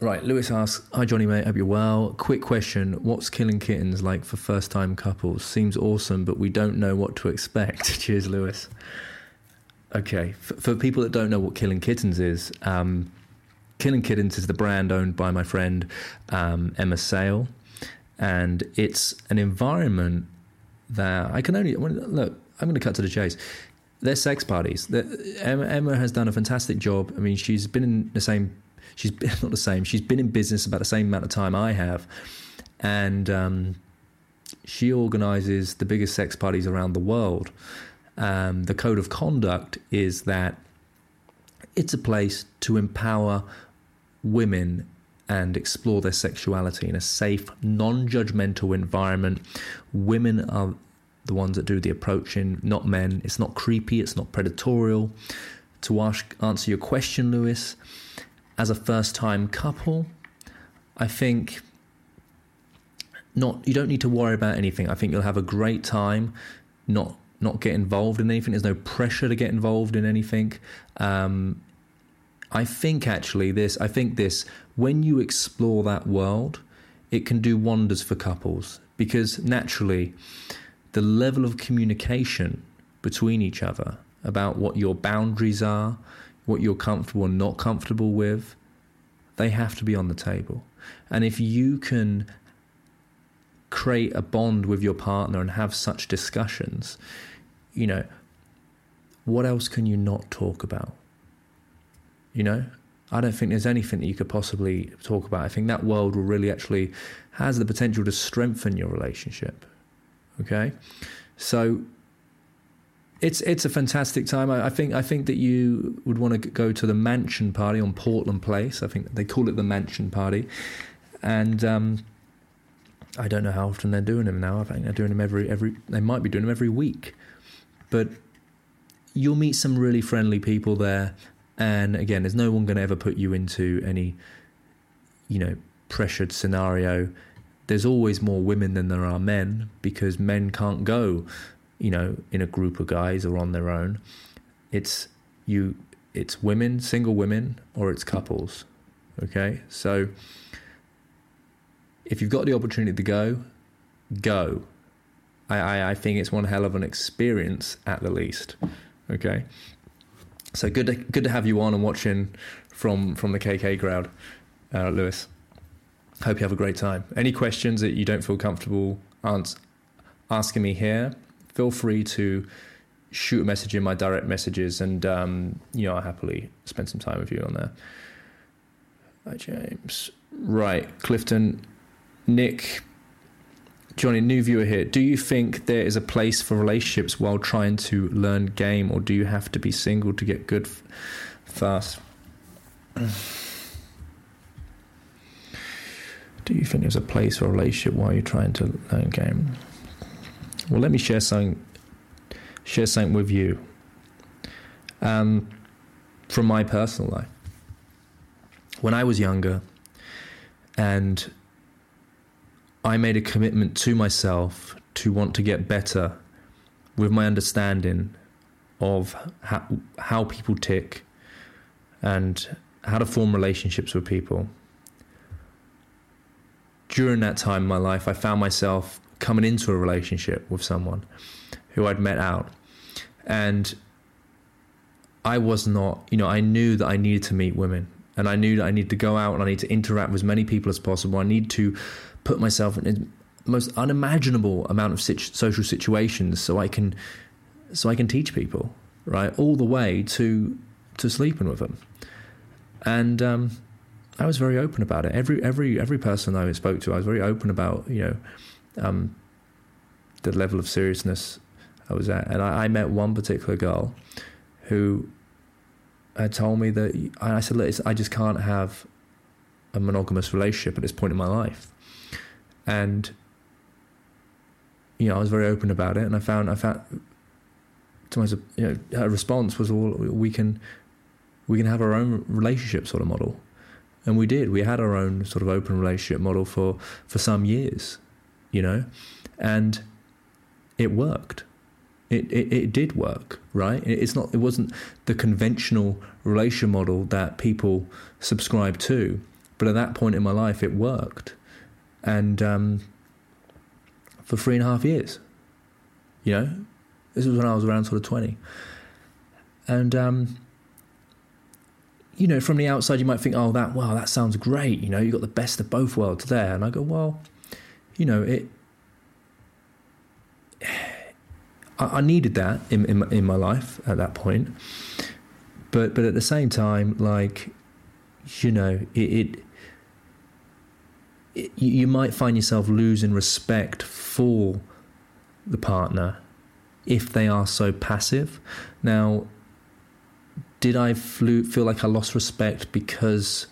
Right, Lewis asks, Hi Johnny mate, hope you're well. Quick question, what's killing kittens like for first time couples? Seems awesome, but we don't know what to expect. Cheers, Lewis. Okay, for, for, people that don't know what killing kittens is, um, Killing Kittens is the brand owned by my friend um, Emma Sayle, and it's an environment that I can only look. I'm going to cut to the chase. They're sex parties. Emma, Emma has done a fantastic job. I mean, she's been in the same. She's been, not the same. She's been in business about the same amount of time I have, and um, she organises the biggest sex parties around the world. Um, the code of conduct is that it's a place to empower women and explore their sexuality in a safe, non judgmental environment. Women are the ones that do the approaching, not men. It's not creepy, it's not predatorial. To ask, answer your question, Lewis, as a first time couple, I think not you don't need to worry about anything. I think you'll have a great time, not not get involved in anything. There's no pressure to get involved in anything. Um, I think actually this, I think this, when you explore that world, it can do wonders for couples because naturally the level of communication between each other about what your boundaries are, what you're comfortable and not comfortable with, they have to be on the table. And if you can create a bond with your partner and have such discussions, you know, what else can you not talk about? You know, I don't think there's anything that you could possibly talk about. I think that world will really actually has the potential to strengthen your relationship. Okay, so it's it's a fantastic time. I, I, think I think that you would want to go to the mansion party on Portland Place. I think they call it the mansion party, and um, I don't know how often they're doing them now. I think they're doing them every every. They might be doing them every week, but you'll meet some really friendly people there. And again, there's no one going to ever put you into any, you know, pressured scenario. There's always more women than there are men because men can't go, you know, in a group of guys or on their own. It's you, it's women, single women, or it's couples. Okay, so if you've got the opportunity to go, go. I, I, I think it's one hell of an experience at the least. Okay. So good, to, good to have you on and watching from from the KK crowd, uh, Lewis. Hope you have a great time. Any questions that you don't feel comfortable asking me here, feel free to shoot a message in my direct messages, and um, you know I'll happily spend some time with you on there. Hi James. Right, Clifton, Nick, Johnny, new viewer here. Do you think there is a place for relationships while trying to learn game, or do you have to be single to get good f- fast? do you think there's a place for a relationship while you're trying to learn game? Well, let me share something. Share something with you. Um, from my personal life. When I was younger, and I made a commitment to myself to want to get better with my understanding of how, how people tick and how to form relationships with people. During that time in my life, I found myself coming into a relationship with someone who I'd met out. And I was not, you know, I knew that I needed to meet women and I knew that I needed to go out and I need to interact with as many people as possible. I need to put myself in the most unimaginable amount of social situations so I can so I can teach people, right, all the way to to sleeping with them. And um, I was very open about it. Every every every person I spoke to, I was very open about you know um, the level of seriousness I was at. And I, I met one particular girl who had told me that I said, Look, I just can't have a monogamous relationship at this point in my life. And you know, I was very open about it, and I found I found to myself, you know, her response was all we can we can have our own relationship sort of model, and we did. We had our own sort of open relationship model for for some years, you know, and it worked. It, it, it did work, right? It's not. It wasn't the conventional relation model that people subscribe to, but at that point in my life, it worked, and um, for three and a half years, you know, this was when I was around sort of twenty, and um, you know, from the outside, you might think, "Oh, that wow, that sounds great." You know, you got the best of both worlds there, and I go, "Well, you know, it I, I needed that in, in in my life at that point, but but at the same time, like you know, it, it, it you might find yourself losing respect for the partner if they are so passive. Now, did I feel like I lost respect because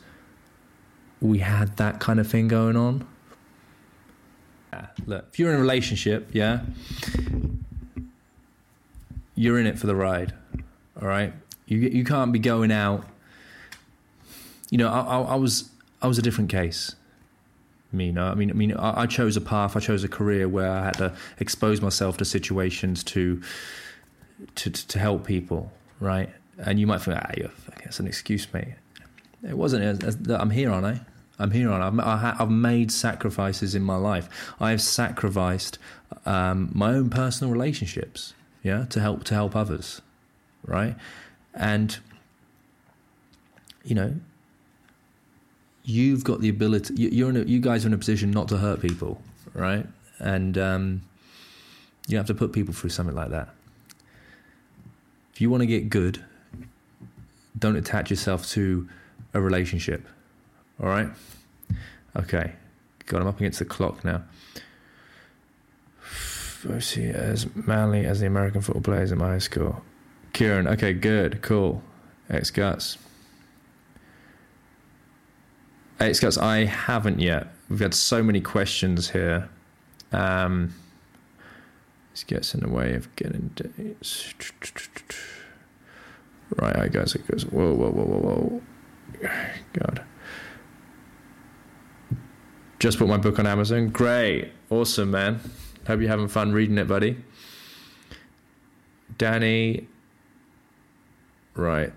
we had that kind of thing going on? Look, if you're in a relationship, yeah, you're in it for the ride. All right, you you can't be going out. You know, I, I, I was I was a different case. Me, no, I mean, I mean, I, I, chose a path. I chose a career where I had to expose myself to situations to to to help people, right? And you might think, ah, you're, that's an excuse, mate. It wasn't. I'm here, aren't I? I'm here on. I've, I've made sacrifices in my life. I have sacrificed um, my own personal relationships yeah, to help to help others, right? And you know, you've got the ability. You're in a, you guys are in a position not to hurt people, right? And um, you have to put people through something like that. If you want to get good, don't attach yourself to a relationship. All right. Okay. Got him up against the clock now I see as manly as the American football players in my high school. Kieran, okay, good, cool. X Guts. Guts, I haven't yet. We've had so many questions here. Um, this gets in the way of getting dates. Right, I guess it goes. Whoa, whoa, whoa, whoa, whoa. God. Just put my book on Amazon. Great. Awesome, man. Hope you're having fun reading it, buddy. Danny. Right.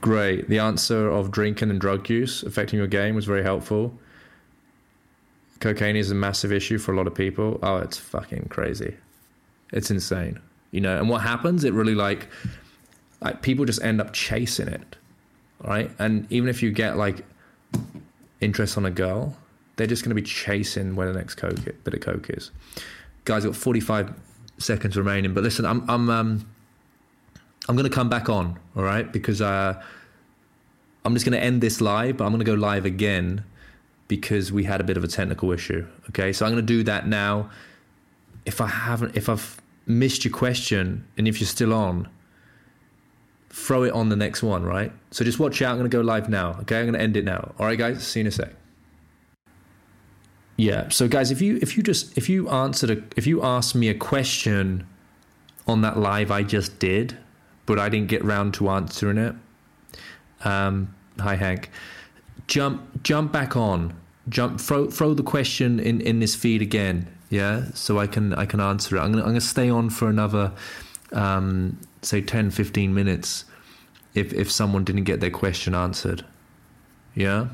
Great. The answer of drinking and drug use affecting your game was very helpful. Cocaine is a massive issue for a lot of people. Oh, it's fucking crazy. It's insane. You know, and what happens? It really like like people just end up chasing it. Right? And even if you get like interest on a girl, they're just going to be chasing where the next coke bit of coke is. Guys, got 45 seconds remaining, but listen, I'm I'm um, I'm going to come back on, all right? Because uh, I'm just going to end this live, but I'm going to go live again because we had a bit of a technical issue. Okay, so I'm going to do that now. If I haven't, if I've missed your question, and if you're still on, throw it on the next one, right? So just watch out. I'm going to go live now. Okay, I'm going to end it now. All right, guys. See you in a sec. Yeah. So guys, if you if you just if you answered a if you asked me a question on that live I just did, but I didn't get round to answering it. Um, hi Hank. Jump jump back on. Jump throw throw the question in in this feed again Yeah, so I can I can answer it. I'm gonna I'm gonna stay on for another um, say 10, 15 minutes if if someone didn't get their question answered. Yeah,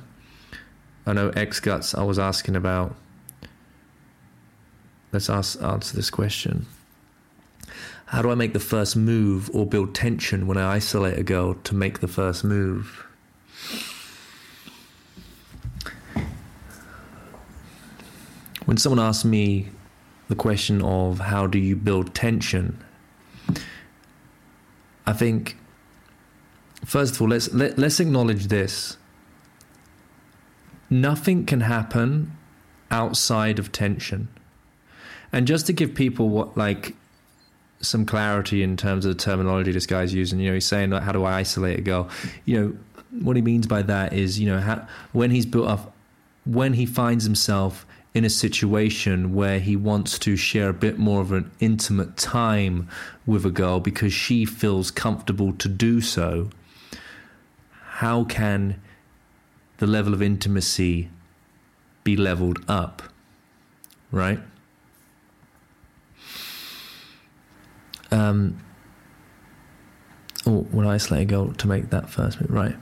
I know X guts. I was asking about. Let's ask, answer this question. How do I make the first move or build tension when I isolate a girl to make the first move? When someone asks me the question of how do you build tension, I think first of all let's let, let's acknowledge this. Nothing can happen outside of tension. And just to give people what like some clarity in terms of the terminology this guy's using, you know, he's saying like, how do I isolate a girl? You know, what he means by that is, you know, how, when he's built up, when he finds himself in a situation where he wants to share a bit more of an intimate time with a girl because she feels comfortable to do so, how can the level of intimacy be leveled up? Right? Um, oh, when I isolate a girl to make that first move, right?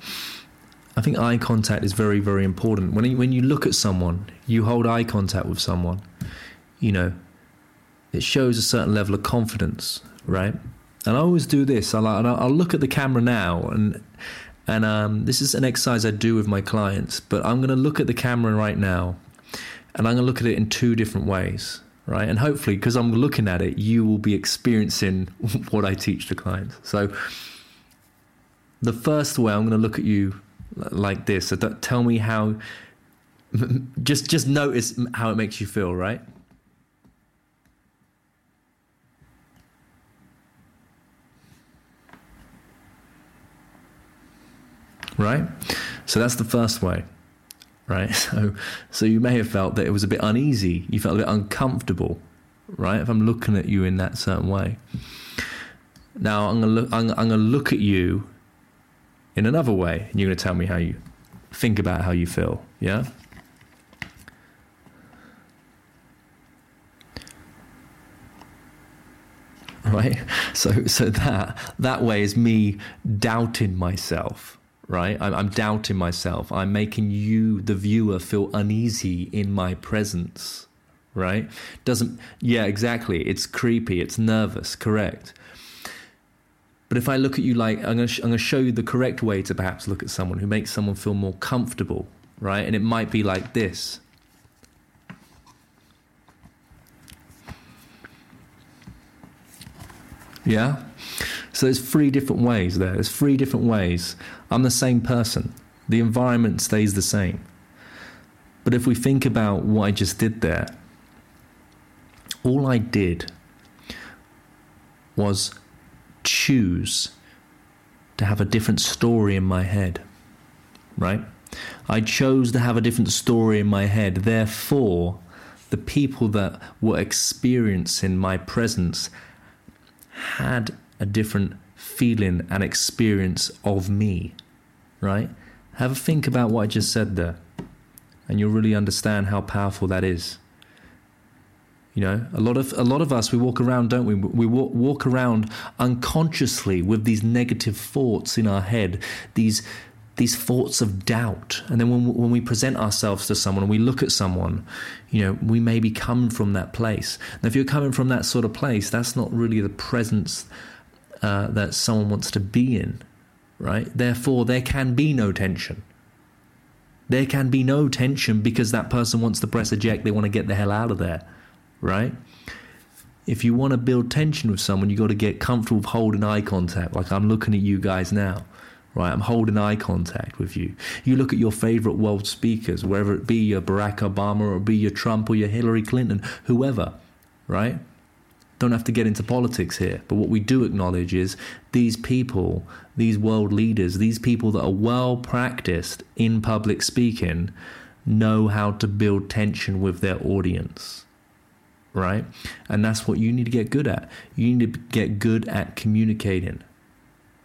I think eye contact is very, very important. When you, when you look at someone, you hold eye contact with someone, you know, it shows a certain level of confidence, right? And I always do this. I'll, I'll look at the camera now, and and um, this is an exercise I do with my clients. But I'm going to look at the camera right now, and I'm going to look at it in two different ways, right? And hopefully, because I'm looking at it, you will be experiencing what I teach the clients. So, the first way I'm going to look at you like this. So tell me how. Just just notice how it makes you feel, right? Right? So that's the first way. Right? So so you may have felt that it was a bit uneasy. You felt a bit uncomfortable, right? If I'm looking at you in that certain way. Now I'm gonna look I'm, I'm gonna look at you in another way, and you're to tell me how you think about how you feel. Yeah? Right? So so that that way is me doubting myself, right? I'm, I'm doubting myself. I'm making you, the viewer, feel uneasy in my presence, right? Doesn't yeah, exactly. It's creepy, it's nervous, correct. But if I look at you like, I'm going, sh- to show you the correct way to perhaps look at someone who makes someone feel more comfortable, right? And it might be like this. Yeah? So there's three different ways there. There's three different ways. I'm the same person. The environment stays the same. But if we think about what I just did there, all I did was choose to have a different story in my head, right? I chose to have a different story in my head. Therefore, the people that were experiencing my presence had a different feeling and experience of me, right? Have a think about what I just said there, and you'll really understand how powerful that is. You know, a lot of a lot of us we walk around, don't we? We walk, walk around unconsciously with these negative thoughts in our head, these these thoughts of doubt. And then when when we present ourselves to someone, and we look at someone, you know, we may be coming from that place. Now, if you're coming from that sort of place, that's not really the presence uh, that someone wants to be in, right? Therefore, there can be no tension. There can be no tension because that person wants to press eject. They want to get the hell out of there right? If you want to build tension with someone, you've got to get comfortable with holding eye contact. Like I'm looking at you guys now, right? I'm holding eye contact with you. You look at your favorite world speakers, whether it be your Barack Obama or be your Trump or your Hillary Clinton, whoever, right? Don't have to get into politics here, but what we do acknowledge is these people, these world leaders, these people that are well practiced in public speaking know how to build tension with their audience right? And that's what you need to get good at. You need to get good at communicating,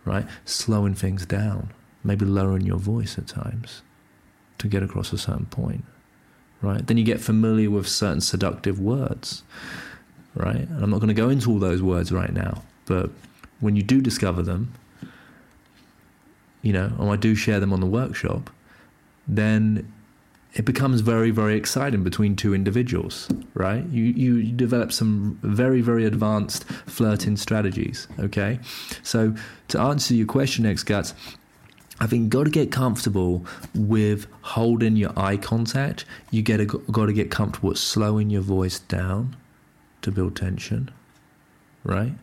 right? Slowing things down, maybe lowering your voice at times to get across a certain point, right? Then you get familiar with certain seductive words, right? And I'm not going to go into all those words right now, but when you do discover them, you know, and I do share them on the workshop, then it becomes very, very exciting between two individuals, right? You, you develop some very, very advanced flirting strategies, okay? So, to answer your question, X Guts, I think got to get comfortable with holding your eye contact. You get got to get comfortable with slowing your voice down to build tension, right?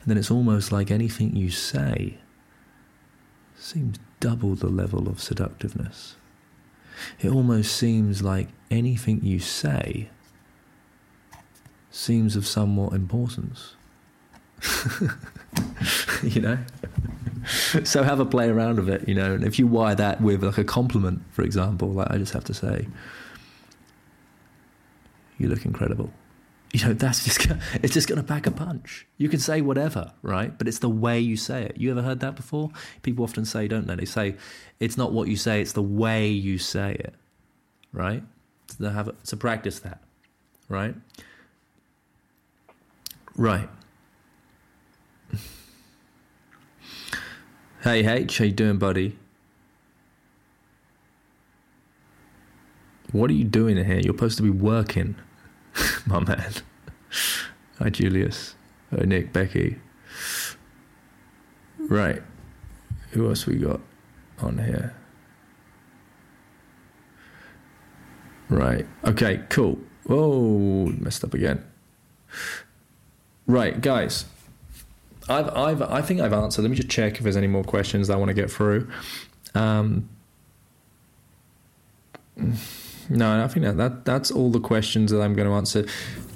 And then it's almost like anything you say seems double the level of seductiveness. It almost seems like anything you say seems of somewhat importance. you know? so have a play around with it, you know. And if you wire that with like a compliment, for example, like I just have to say, you look incredible. You know, that's just gonna, it's just going to pack a punch. You can say whatever, right? But it's the way you say it. You ever heard that before? People often say, don't they? They say it's not what you say; it's the way you say it, right? So have to practice that, right? Right. Hey H, how you doing, buddy? What are you doing here? You're supposed to be working, my man. Hi, Julius. Hi, Nick, Becky. Right. Who else we got on here? Right. Okay, cool. Oh, messed up again. Right, guys. I've, I've, I think I've answered. Let me just check if there's any more questions I want to get through. Um, no, I think that, that that's all the questions that I'm going to answer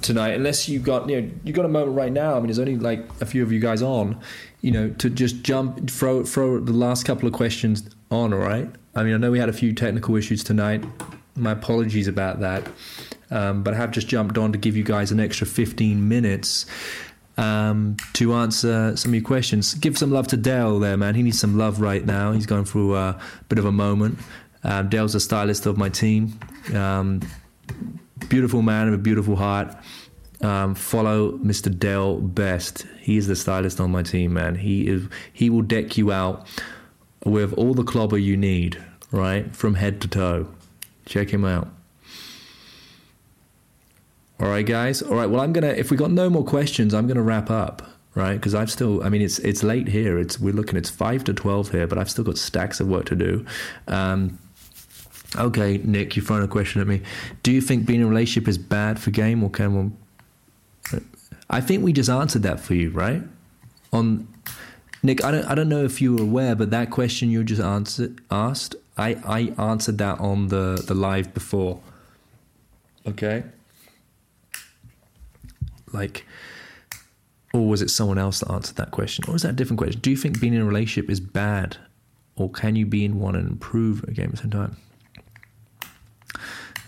tonight. Unless you got you know you got a moment right now. I mean, there's only like a few of you guys on, you know, to just jump throw throw the last couple of questions on. All right. I mean, I know we had a few technical issues tonight. My apologies about that. Um, but I have just jumped on to give you guys an extra 15 minutes um, to answer some of your questions. Give some love to Dale there, man. He needs some love right now. He's going through a bit of a moment. Um, Dale's a stylist of my team. Um, beautiful man with a beautiful heart. Um, follow Mr. Dale Best. He is the stylist on my team, man. He is. He will deck you out with all the clobber you need, right, from head to toe. Check him out. All right, guys. All right. Well, I'm gonna. If we got no more questions, I'm gonna wrap up. Right, because I've still. I mean, it's it's late here. It's we're looking. It's five to twelve here, but I've still got stacks of work to do. Um, okay, Nick, throwing a question at me. Do you think being in a relationship is bad for game, or can one? I think we just answered that for you, right? On Nick, I don't I don't know if you were aware, but that question you just answered asked, I I answered that on the the live before. Okay like or was it someone else that answered that question or is that a different question do you think being in a relationship is bad or can you be in one and improve a game at the same time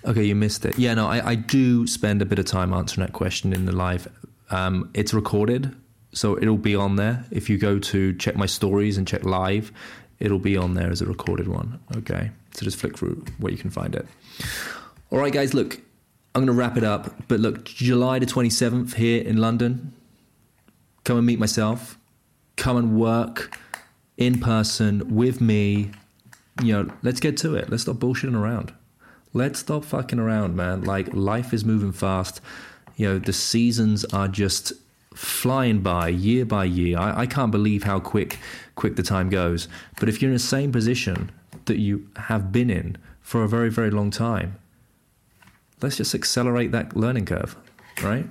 okay you missed it yeah no I, I do spend a bit of time answering that question in the live um, it's recorded so it'll be on there if you go to check my stories and check live it'll be on there as a recorded one okay so just flick through where you can find it all right guys look I'm going to wrap it up. But look, July the 27th here in London, come and meet myself. Come and work in person with me. You know, let's get to it. Let's stop bullshitting around. Let's stop fucking around, man. Like, life is moving fast. You know, the seasons are just flying by year by year. I, I can't believe how quick quick the time goes. But if you're in the same position that you have been in for a very, very long time, let's just accelerate that learning curve, right?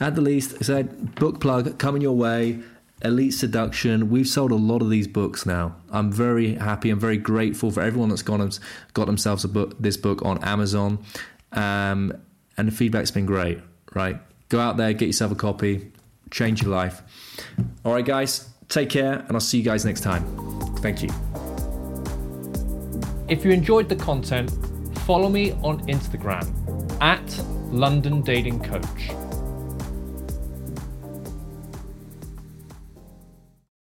At the least, I said book plug coming your way. Elite Seduction. We've sold a lot of these books now. I'm very happy. I'm very grateful for everyone that's gone got themselves a book, this book on Amazon, um, and the feedback's been great. Right, go out there, get yourself a copy, change your life. All right, guys, take care, and I'll see you guys next time. Thank you. If you enjoyed the content follow me on Instagram at London Dating Coach.